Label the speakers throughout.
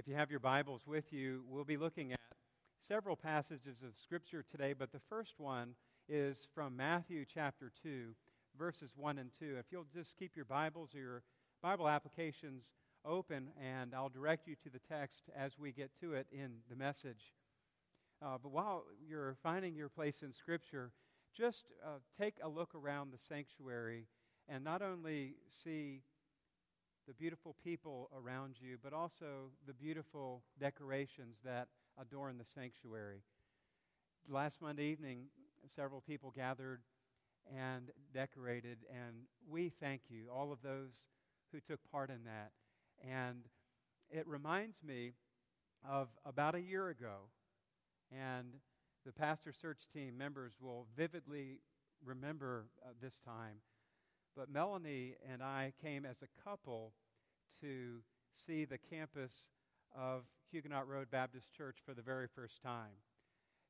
Speaker 1: If you have your Bibles with you, we'll be looking at several passages of Scripture today, but the first one is from Matthew chapter 2, verses 1 and 2. If you'll just keep your Bibles or your Bible applications open, and I'll direct you to the text as we get to it in the message. Uh, but while you're finding your place in Scripture, just uh, take a look around the sanctuary and not only see the beautiful people around you, but also the beautiful decorations that adorn the sanctuary. Last Monday evening, several people gathered and decorated, and we thank you, all of those who took part in that. And it reminds me of about a year ago, and the pastor search team members will vividly remember uh, this time. But Melanie and I came as a couple to see the campus of Huguenot Road Baptist Church for the very first time.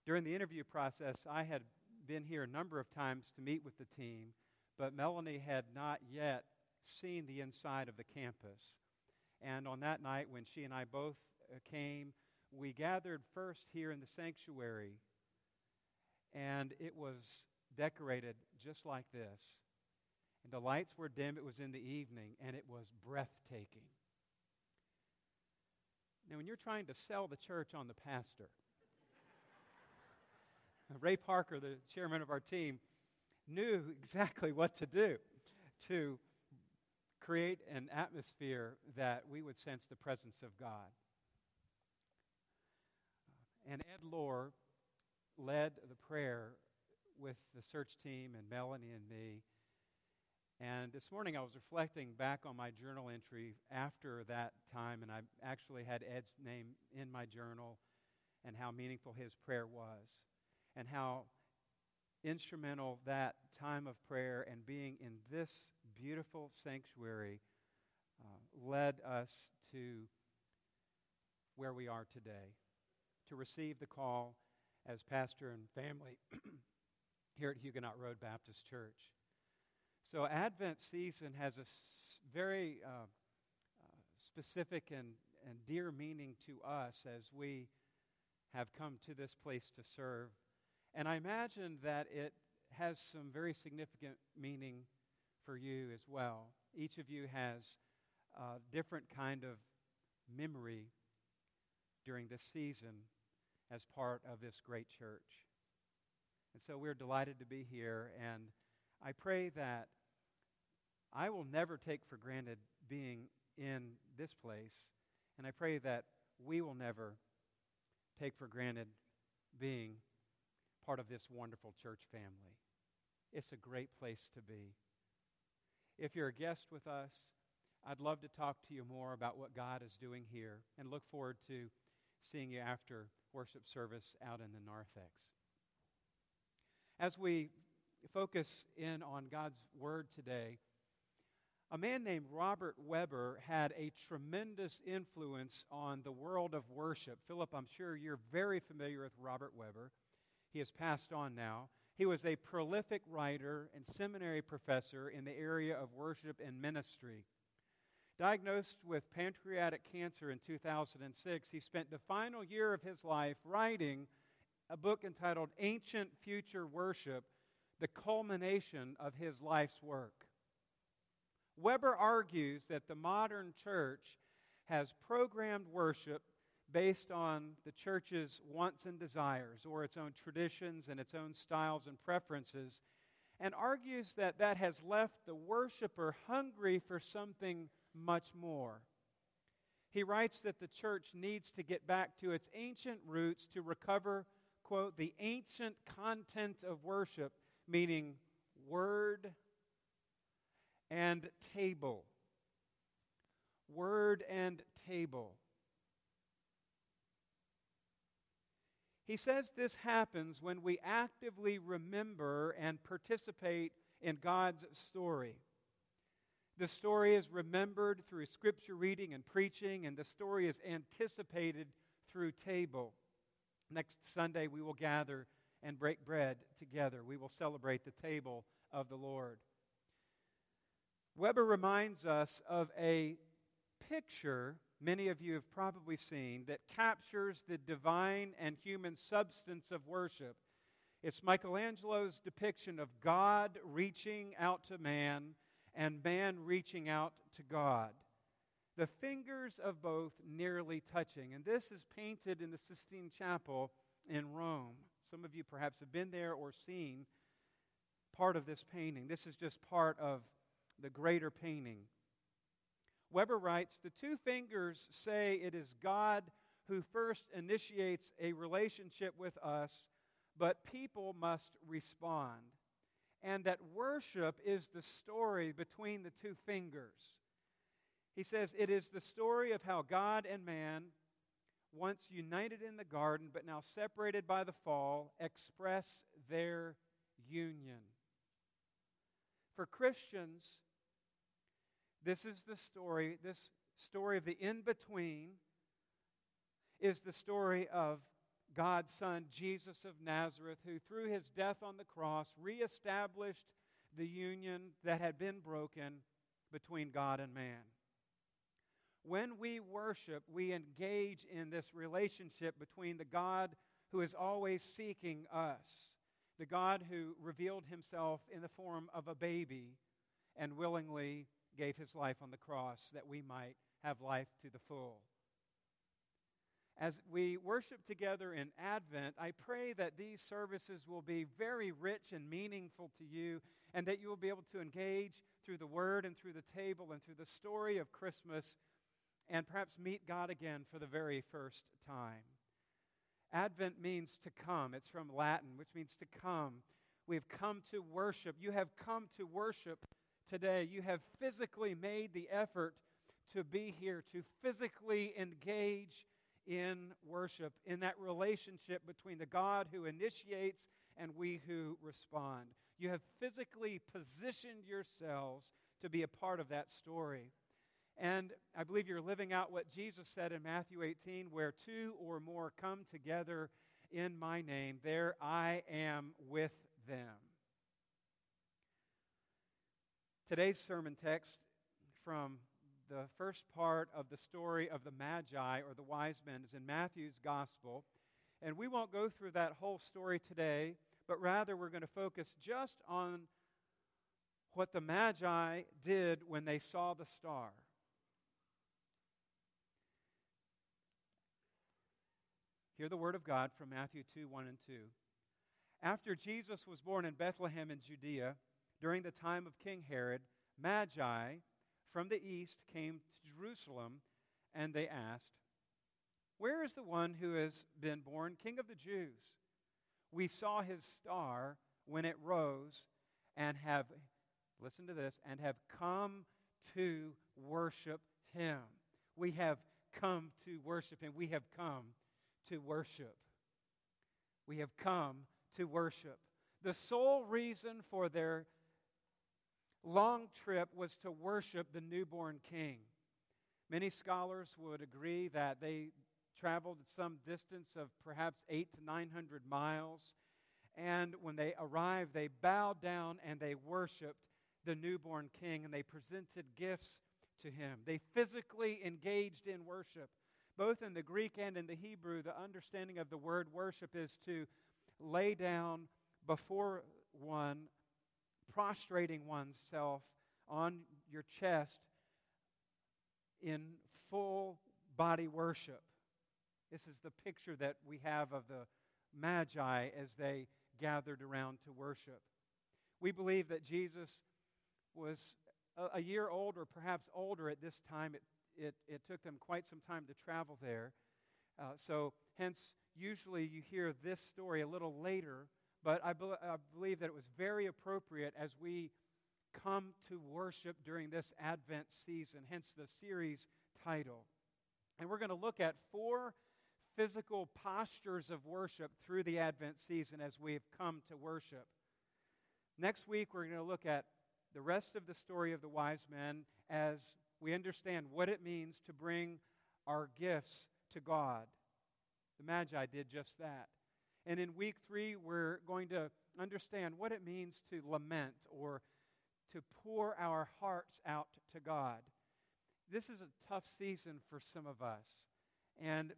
Speaker 1: During the interview process, I had been here a number of times to meet with the team, but Melanie had not yet seen the inside of the campus. And on that night, when she and I both uh, came, we gathered first here in the sanctuary, and it was decorated just like this. And the lights were dim, it was in the evening, and it was breathtaking. Now, when you're trying to sell the church on the pastor, Ray Parker, the chairman of our team, knew exactly what to do to create an atmosphere that we would sense the presence of God. And Ed Lohr led the prayer with the search team and Melanie and me and this morning I was reflecting back on my journal entry after that time, and I actually had Ed's name in my journal and how meaningful his prayer was, and how instrumental that time of prayer and being in this beautiful sanctuary uh, led us to where we are today, to receive the call as pastor and family here at Huguenot Road Baptist Church. So, Advent season has a very uh, uh, specific and, and dear meaning to us as we have come to this place to serve. And I imagine that it has some very significant meaning for you as well. Each of you has a different kind of memory during this season as part of this great church. And so we're delighted to be here, and I pray that I will never take for granted being in this place, and I pray that we will never take for granted being part of this wonderful church family. It's a great place to be. If you're a guest with us, I'd love to talk to you more about what God is doing here and look forward to seeing you after worship service out in the narthex. As we focus in on God's Word today, a man named Robert Webber had a tremendous influence on the world of worship. Philip, I'm sure you're very familiar with Robert Webber. He has passed on now. He was a prolific writer and seminary professor in the area of worship and ministry. Diagnosed with pancreatic cancer in 2006, he spent the final year of his life writing a book entitled Ancient Future Worship, the culmination of his life's work. Webber argues that the modern church has programmed worship based on the church's wants and desires, or its own traditions and its own styles and preferences, and argues that that has left the worshiper hungry for something much more. He writes that the church needs to get back to its ancient roots to recover, quote, the ancient content of worship, meaning word, and table. Word and table. He says this happens when we actively remember and participate in God's story. The story is remembered through scripture reading and preaching, and the story is anticipated through table. Next Sunday, we will gather and break bread together. We will celebrate the table of the Lord. Webber reminds us of a picture many of you have probably seen that captures the divine and human substance of worship. It's Michelangelo's depiction of God reaching out to man and man reaching out to God. The fingers of both nearly touching. And this is painted in the Sistine Chapel in Rome. Some of you perhaps have been there or seen part of this painting. This is just part of the greater painting. Webber writes The two fingers say it is God who first initiates a relationship with us, but people must respond. And that worship is the story between the two fingers. He says it is the story of how God and man, once united in the garden but now separated by the fall, express their union. For Christians, this is the story, this story of the in between is the story of God's Son, Jesus of Nazareth, who through his death on the cross reestablished the union that had been broken between God and man. When we worship, we engage in this relationship between the God who is always seeking us, the God who revealed himself in the form of a baby and willingly gave his life on the cross that we might have life to the full. As we worship together in Advent, I pray that these services will be very rich and meaningful to you, and that you will be able to engage through the Word and through the table and through the story of Christmas, and perhaps meet God again for the very first time. Advent means to come. It's from Latin, which means to come. We have come to worship. You have come to worship today. You have physically made the effort to be here, to physically engage in worship, in that relationship between the God who initiates and we who respond. You have physically positioned yourselves to be a part of that story. And I believe you're living out what Jesus said in Matthew 18 where two or more come together in my name, there I am with them. Today's sermon text from the first part of the story of the Magi or the wise men is in Matthew's gospel. And we won't go through that whole story today, but rather we're going to focus just on what the Magi did when they saw the star. Hear the word of God from Matthew 2 1 and 2. After Jesus was born in Bethlehem in Judea, during the time of King Herod, Magi from the east came to Jerusalem, and they asked, Where is the one who has been born King of the Jews? We saw his star when it rose, and have, listen to this, and have come to worship him. We have come to worship him. We have come to worship. We have come to worship. The sole reason for their long trip was to worship the newborn king. Many scholars would agree that they traveled some distance of perhaps eight to 900 miles. And when they arrived, they bowed down and they worshiped the newborn king and they presented gifts to him. They physically engaged in worship. Both in the Greek and in the Hebrew, the understanding of the word worship is to lay down before one prostrating oneself on your chest in full body worship. This is the picture that we have of the Magi as they gathered around to worship. We believe that Jesus was a, a year old or perhaps older at this time. It, it, it took them quite some time to travel there. Uh, so, hence, usually you hear this story a little later but I, be- I believe that it was very appropriate as we come to worship during this Advent season, hence the series title. And we're going to look at four physical postures of worship through the Advent season as we've come to worship. Next week, we're going to look at the rest of the story of the wise men as we understand what it means to bring our gifts to God. The Magi did just that. And in week three, we're going to understand what it means to lament or to pour our hearts out to God. this is a tough season for some of us. And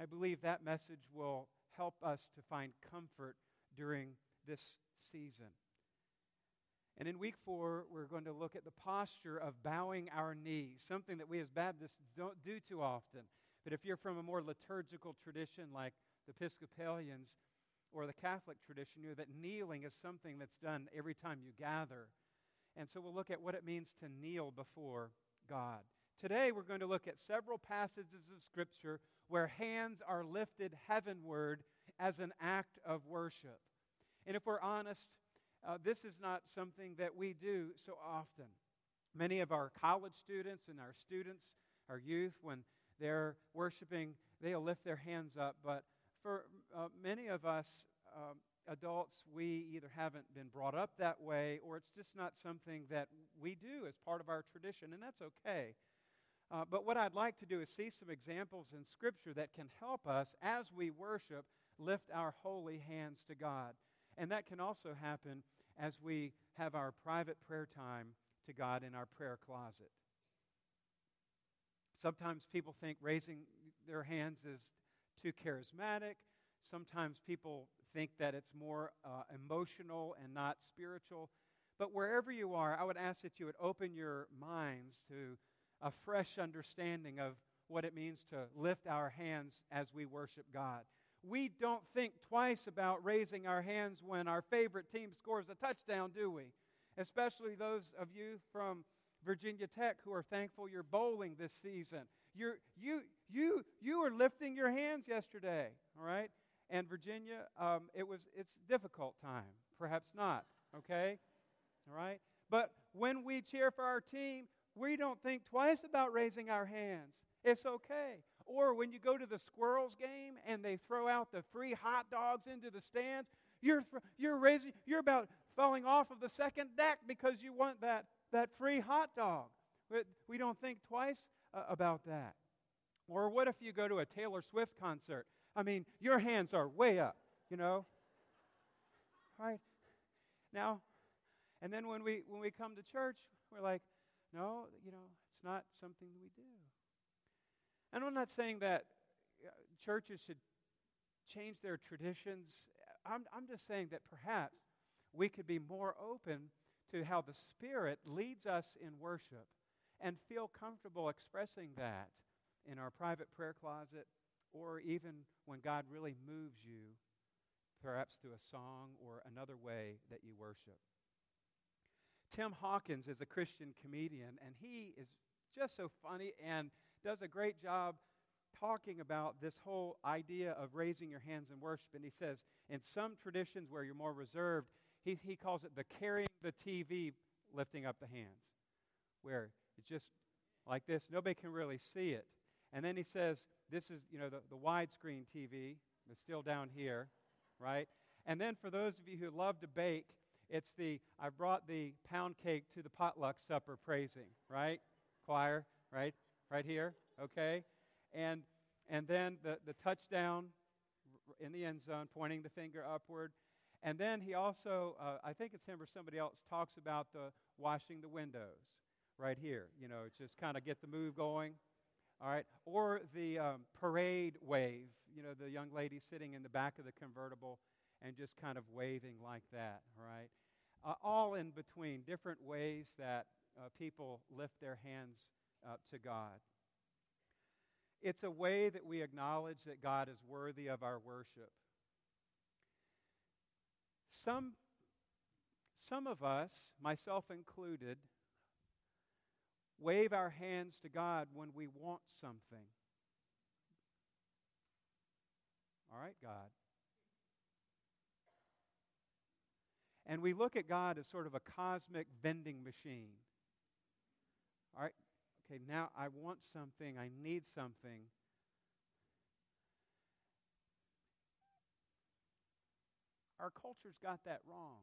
Speaker 1: I believe that message will help us to find comfort during this season. And in week four, we're going to look at the posture of bowing our knees, something that we as Baptists don't do too often. But if you're from a more liturgical tradition like the Episcopalians or the Catholic tradition, know that kneeling is something that's done every time you gather. And so we'll look at what it means to kneel before God. Today, we're going to look at several passages of Scripture where hands are lifted heavenward as an act of worship. And if we're honest, uh, this is not something that we do so often. Many of our college students and our students, our youth, when they're worshiping, they'll lift their hands up. But for uh, many of us um, adults, we either haven't been brought up that way or it's just not something that we do as part of our tradition, and that's okay. Uh, but what I'd like to do is see some examples in Scripture that can help us as we worship lift our holy hands to God. And that can also happen as we have our private prayer time to God in our prayer closet. Sometimes people think raising their hands is too charismatic. Sometimes people think that it's more uh, emotional and not spiritual. But wherever you are, I would ask that you would open your minds to a fresh understanding of what it means to lift our hands as we worship God we don't think twice about raising our hands when our favorite team scores a touchdown, do we? Especially those of you from Virginia Tech who are thankful you're bowling this season. You're, you, you, you were lifting your hands yesterday, all right? And Virginia, um, it was, it's a difficult time. Perhaps not, okay? All right? But when we cheer for our team, we don't think twice about raising our hands. It's okay. Or when you go to the squirrels game and they throw out the free hot dogs into the stands, you're, you're, raising, you're about falling off of the second deck because you want that, that free hot dog. We don't think twice about that. Or what if you go to a Taylor Swift concert? I mean, your hands are way up, you know? Right? Now, and then when we when we come to church, we're like, no, you know, it's not something we do. And I'm not saying that uh, churches should change their traditions. I'm, I'm just saying that perhaps we could be more open to how the Spirit leads us in worship and feel comfortable expressing that in our private prayer closet or even when God really moves you, perhaps through a song or another way that you worship. Tim Hawkins is a Christian comedian, and he is just so funny and does a great job talking about this whole idea of raising your hands in worship. And he says, in some traditions where you're more reserved, he, he calls it the carrying the TV, lifting up the hands, where it's just like this. Nobody can really see it. And then he says, this is, you know, the, the widescreen TV, it's still down here, right? And then for those of you who love to bake, it's the, I brought the pound cake to the potluck supper praising, right? Choir, right? right here, okay? And, and then the, the touchdown in the end zone, pointing the finger upward. And then he also, uh, I think it's him or somebody else, talks about the washing the windows right here. You know, just kind of get the move going. All right. Or the um, parade wave, you know, the young lady sitting in the back of the convertible and just kind of waving like that. Right. Uh, all in between, different ways that uh, people lift their hands uh, to God. It's a way that we acknowledge that God is worthy of our worship. Some, some of us, myself included, wave our hands to God when we want something. All right, God. And we look at God as sort of a cosmic vending machine. All right, okay, now I want something, I need something. Our culture's got that wrong.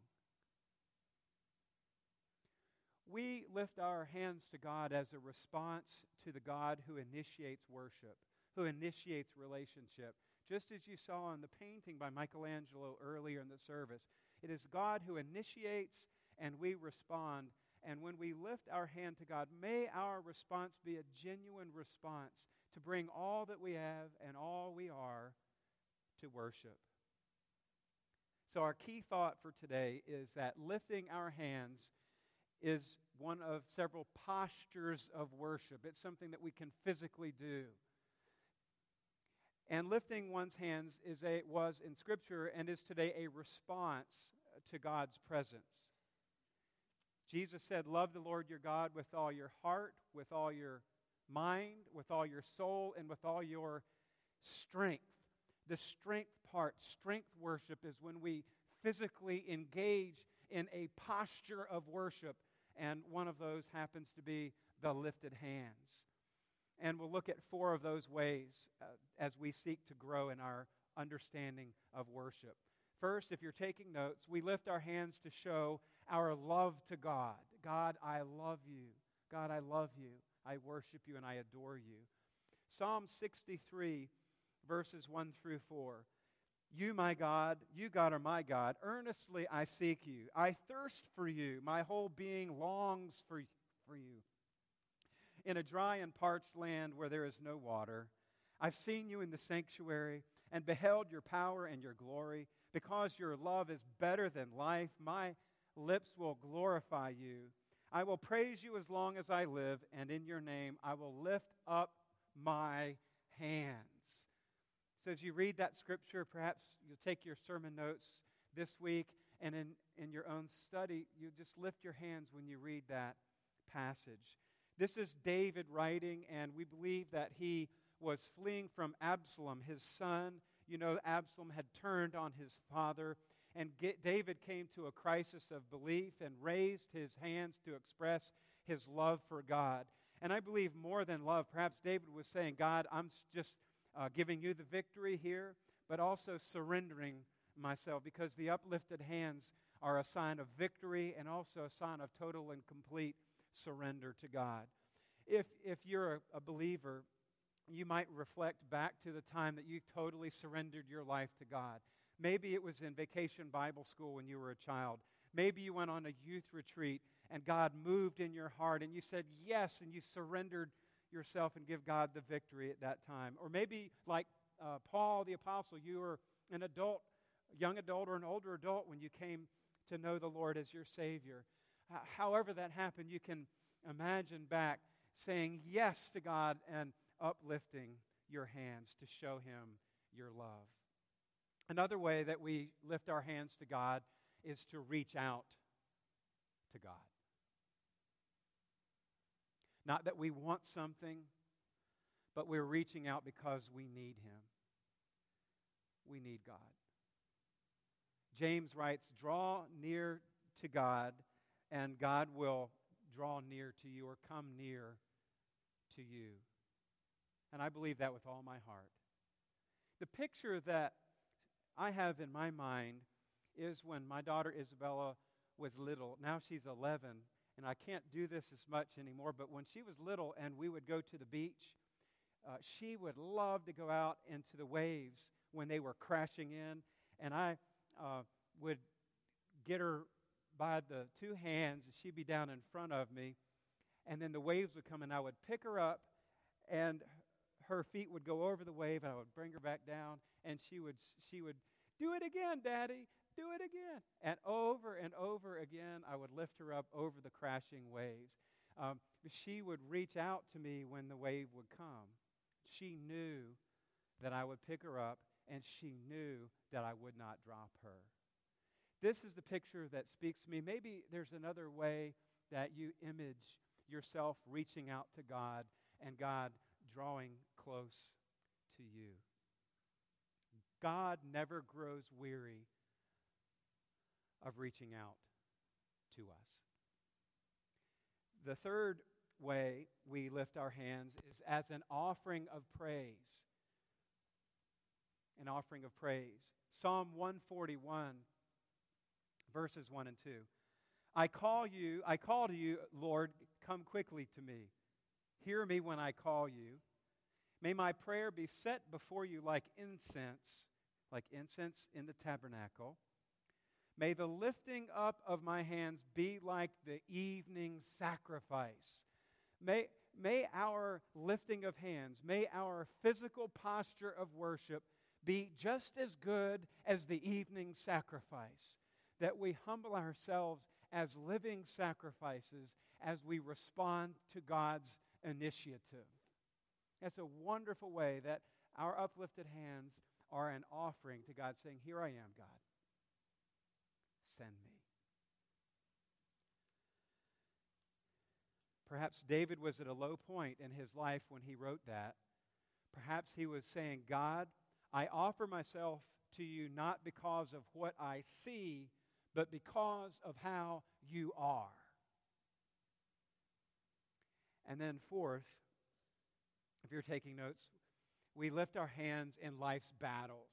Speaker 1: We lift our hands to God as a response to the God who initiates worship, who initiates relationship. Just as you saw in the painting by Michelangelo earlier in the service, it is God who initiates and we respond And when we lift our hand to God, may our response be a genuine response to bring all that we have and all we are to worship. So, our key thought for today is that lifting our hands is one of several postures of worship. It's something that we can physically do. And lifting one's hands is a, was in Scripture and is today a response to God's presence. Jesus said, Love the Lord your God with all your heart, with all your mind, with all your soul, and with all your strength. The strength part, strength worship, is when we physically engage in a posture of worship, and one of those happens to be the lifted hands. And we'll look at four of those ways uh, as we seek to grow in our understanding of worship. First, if you're taking notes, we lift our hands to show our love to God. God, I love you. God, I love you. I worship you and I adore you. Psalm 63, verses 1 through 4. You, my God, you, God, are my God. Earnestly I seek you. I thirst for you. My whole being longs for, for you. In a dry and parched land where there is no water, I've seen you in the sanctuary and beheld your power and your glory. Because your love is better than life, my lips will glorify you. I will praise you as long as I live, and in your name I will lift up my hands. So, as you read that scripture, perhaps you'll take your sermon notes this week, and in, in your own study, you just lift your hands when you read that passage. This is David writing, and we believe that he was fleeing from Absalom, his son. You know, Absalom had turned on his father and get, David came to a crisis of belief and raised his hands to express his love for God. And I believe more than love, perhaps David was saying, God, I'm just uh, giving you the victory here, but also surrendering myself because the uplifted hands are a sign of victory and also a sign of total and complete surrender to God. If, if you're a, a believer, you might reflect back to the time that you totally surrendered your life to God. Maybe it was in vacation Bible school when you were a child. Maybe you went on a youth retreat and God moved in your heart and you said yes and you surrendered yourself and give God the victory at that time. Or maybe, like uh, Paul the Apostle, you were an adult, young adult, or an older adult when you came to know the Lord as your Savior. However, that happened, you can imagine back saying yes to God and uplifting your hands to show Him your love. Another way that we lift our hands to God is to reach out to God. Not that we want something, but we're reaching out because we need Him. We need God. James writes, Draw near to God, and God will draw near to you or come near to you. And I believe that with all my heart. The picture that I have in my mind is when my daughter Isabella was little. Now she's 11, and I can't do this as much anymore, but when she was little and we would go to the beach, uh, she would love to go out into the waves when they were crashing in, and I uh, would get her by the two hands, and she'd be down in front of me, and then the waves would come, and I would pick her up, and her feet would go over the wave, and I would bring her back down, and she would, she would, do it again, Daddy, do it again. And over and over again, I would lift her up over the crashing waves. Um, she would reach out to me when the wave would come. She knew that I would pick her up, and she knew that I would not drop her. This is the picture that speaks to me. Maybe there's another way that you image yourself reaching out to God and God drawing close to you. God never grows weary of reaching out to us. The third way we lift our hands is as an offering of praise. An offering of praise. Psalm 141, verses 1 and 2. I call you, I call to you, Lord, come quickly to me. Hear me when I call you. May my prayer be set before you like incense like incense in the tabernacle. May the lifting up of my hands be like the evening sacrifice. May, may our lifting of hands, may our physical posture of worship be just as good as the evening sacrifice. That we humble ourselves as living sacrifices as we respond to God's initiative. That's a wonderful way that our uplifted hands are an offering to God, saying, Here I am, God. Send me. Perhaps David was at a low point in his life when he wrote that. Perhaps he was saying, God, I offer myself to you not because of what I see, but because of how you are. And then, fourth, if you're taking notes, we lift our hands in life's battles.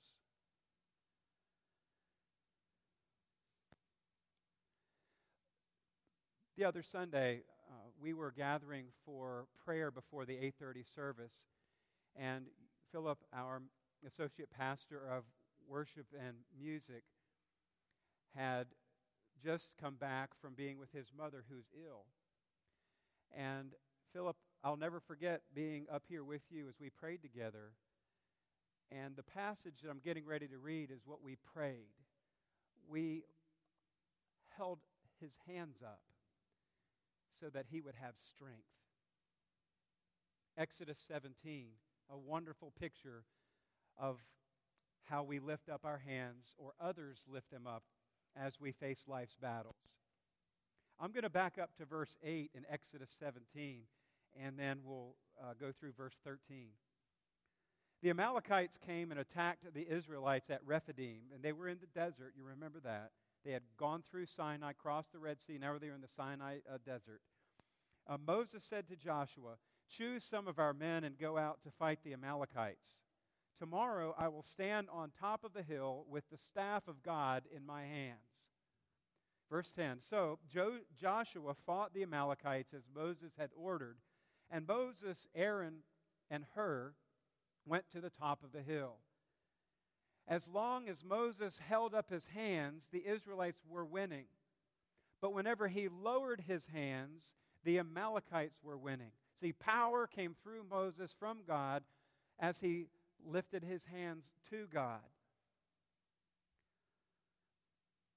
Speaker 1: The other Sunday, uh, we were gathering for prayer before the 8:30 service, and Philip, our associate pastor of worship and music, had just come back from being with his mother who's ill. And Philip, I'll never forget being up here with you as we prayed together. And the passage that I'm getting ready to read is what we prayed. We held his hands up so that he would have strength. Exodus 17, a wonderful picture of how we lift up our hands or others lift them up as we face life's battles. I'm going to back up to verse 8 in Exodus 17, and then we'll uh, go through verse 13. The Amalekites came and attacked the Israelites at Rephidim, and they were in the desert. You remember that. They had gone through Sinai, crossed the Red Sea, now they were in the Sinai uh, desert. Uh, Moses said to Joshua, Choose some of our men and go out to fight the Amalekites. Tomorrow I will stand on top of the hill with the staff of God in my hands. Verse 10 So jo- Joshua fought the Amalekites as Moses had ordered, and Moses, Aaron, and Hur went to the top of the hill. As long as Moses held up his hands, the Israelites were winning. But whenever he lowered his hands, the Amalekites were winning. See, power came through Moses from God as he lifted his hands to God.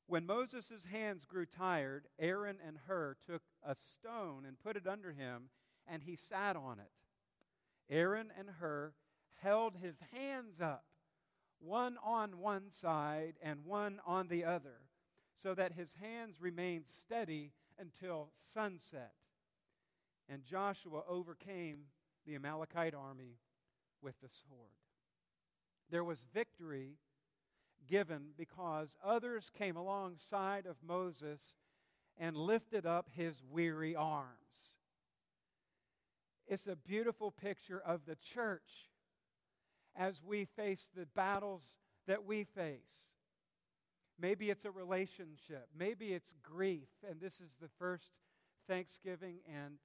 Speaker 1: When Moses' hands grew tired, Aaron and Hur took a stone and put it under him, and he sat on it. Aaron and Hur held his hands up, one on one side and one on the other, so that his hands remained steady until sunset. And Joshua overcame the Amalekite army with the sword. There was victory given because others came alongside of Moses and lifted up his weary arms. It's a beautiful picture of the church as we face the battles that we face. Maybe it's a relationship, maybe it's grief, and this is the first Thanksgiving and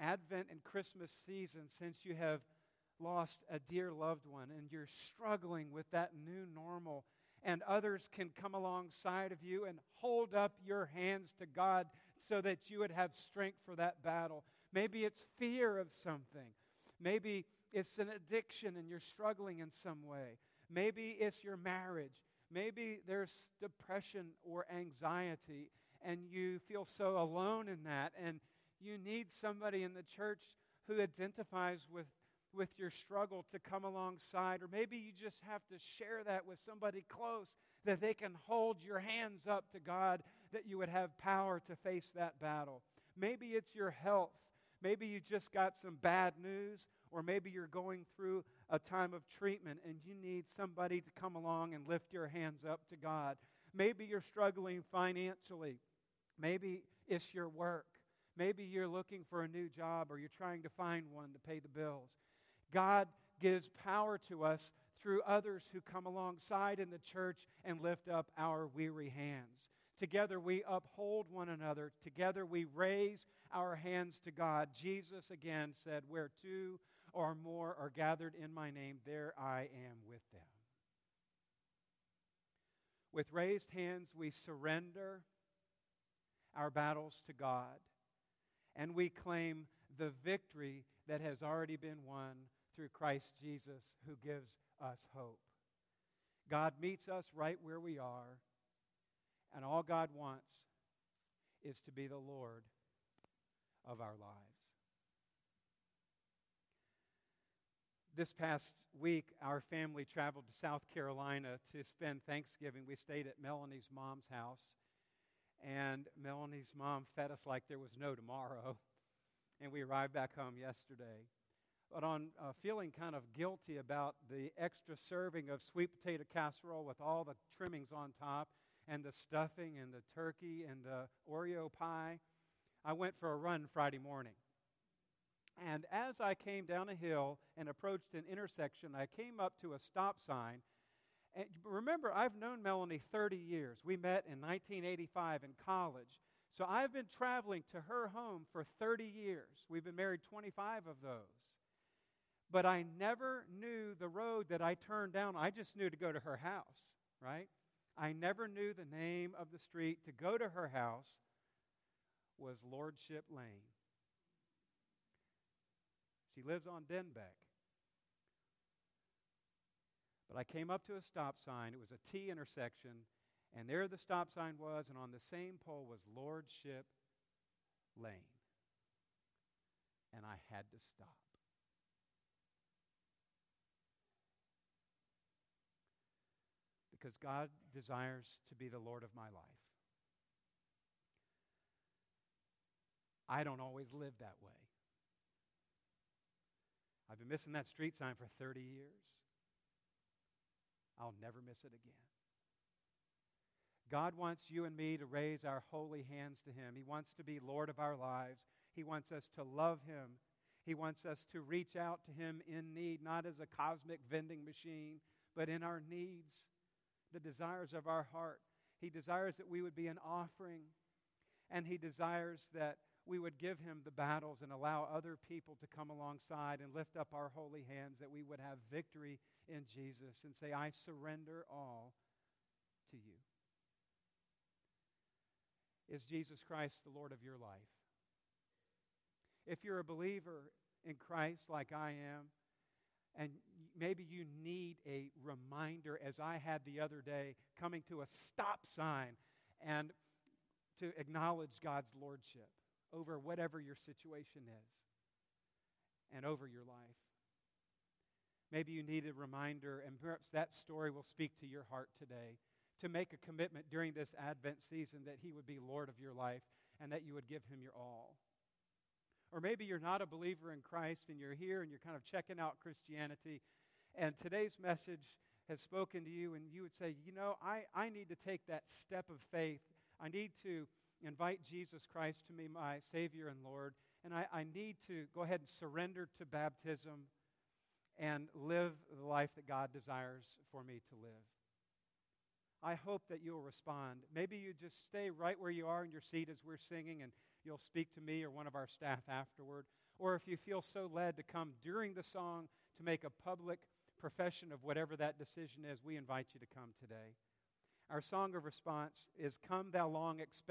Speaker 1: Advent and Christmas season since you have lost a dear loved one and you're struggling with that new normal, and others can come alongside of you and hold up your hands to God so that you would have strength for that battle. Maybe it's fear of something. Maybe it's an addiction and you're struggling in some way. Maybe it's your marriage. Maybe there's depression or anxiety and you feel so alone in that and you need somebody in the church who identifies with with your struggle to come alongside, or maybe you just have to share that with somebody close that they can hold your hands up to God, that you would have power to face that battle. Maybe it's your health. Maybe you just got some bad news, or maybe you're going through a time of treatment and you need somebody to come along and lift your hands up to God. Maybe you're struggling financially. Maybe it's your work. Maybe you're looking for a new job or you're trying to find one to pay the bills. God gives power to us through others who come alongside in the church and lift up our weary hands. Together we uphold one another. Together we raise our hands to God. Jesus again said, Where two or more are gathered in my name, there I am with them. With raised hands, we surrender our battles to God and we claim the victory that has already been won through Christ Jesus, who gives us hope. God meets us right where we are, and all God wants is to be the Lord of our lives. This past week, our family traveled to South Carolina to spend Thanksgiving. We stayed at Melanie's mom's house, and Melanie's mom fed us like there was no tomorrow. And we arrived back home yesterday. But on uh, feeling kind of guilty about the extra serving of sweet potato casserole with all the trimmings on top, and the stuffing, and the turkey, and the Oreo pie, I went for a run Friday morning. And as I came down a hill and approached an intersection, I came up to a stop sign and remember, I've known Melanie 30 years. We met in 1985 in college. So I've been traveling to her home for 30 years. We've been married 25 of those. But I never knew the road that I turned down. I just knew to go to her house, right? I never knew the name of the street. To go to her house was Lordship Lane. She lives on Denbeck. But I came up to a stop sign. It was a T intersection, and there the stop sign was, and on the same pole was Lordship Lane. And I had to stop. Because God desires to be the Lord of my life. I don't always live that way. I've been missing that street sign for 30 years. I'll never miss it again. God wants you and me to raise our holy hands to Him. He wants to be Lord of our lives. He wants us to love Him. He wants us to reach out to Him in need, not as a cosmic vending machine, but in our needs, the desires of our heart. He desires that we would be an offering, and He desires that we would give Him the battles and allow other people to come alongside and lift up our holy hands, that we would have victory in Jesus and say, I surrender all to you. Is Jesus Christ the Lord of your life? If you're a believer in Christ like I am, and maybe you need a reminder, as I had the other day, coming to a stop sign and to acknowledge God's lordship over whatever your situation is and over your life. Maybe you need a reminder, and perhaps that story will speak to your heart today to make a commitment during this Advent season that He would be Lord of your life and that you would give Him your all. Or maybe you're not a believer in Christ and you're here and you're kind of checking out Christianity, and today's message has spoken to you, and you would say, You know, I, I need to take that step of faith. I need to invite Jesus Christ to be my Savior and Lord, and I, I need to go ahead and surrender to baptism and live the life that God desires for me to live. I hope that you'll respond. Maybe you just stay right where you are in your seat as we're singing and you'll speak to me or one of our staff afterward. Or if you feel so led to come during the song to make a public profession of whatever that decision is, we invite you to come today. Our song of response is Come Thou Long Expected